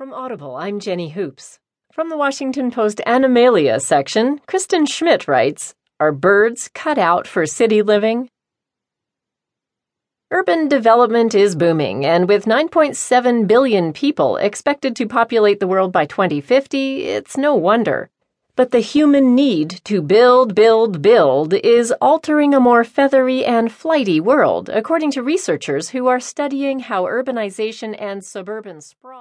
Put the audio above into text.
From Audible, I'm Jenny Hoops. From the Washington Post Animalia section, Kristen Schmitt writes Are birds cut out for city living? Urban development is booming, and with 9.7 billion people expected to populate the world by 2050, it's no wonder. But the human need to build, build, build is altering a more feathery and flighty world, according to researchers who are studying how urbanization and suburban sprawl.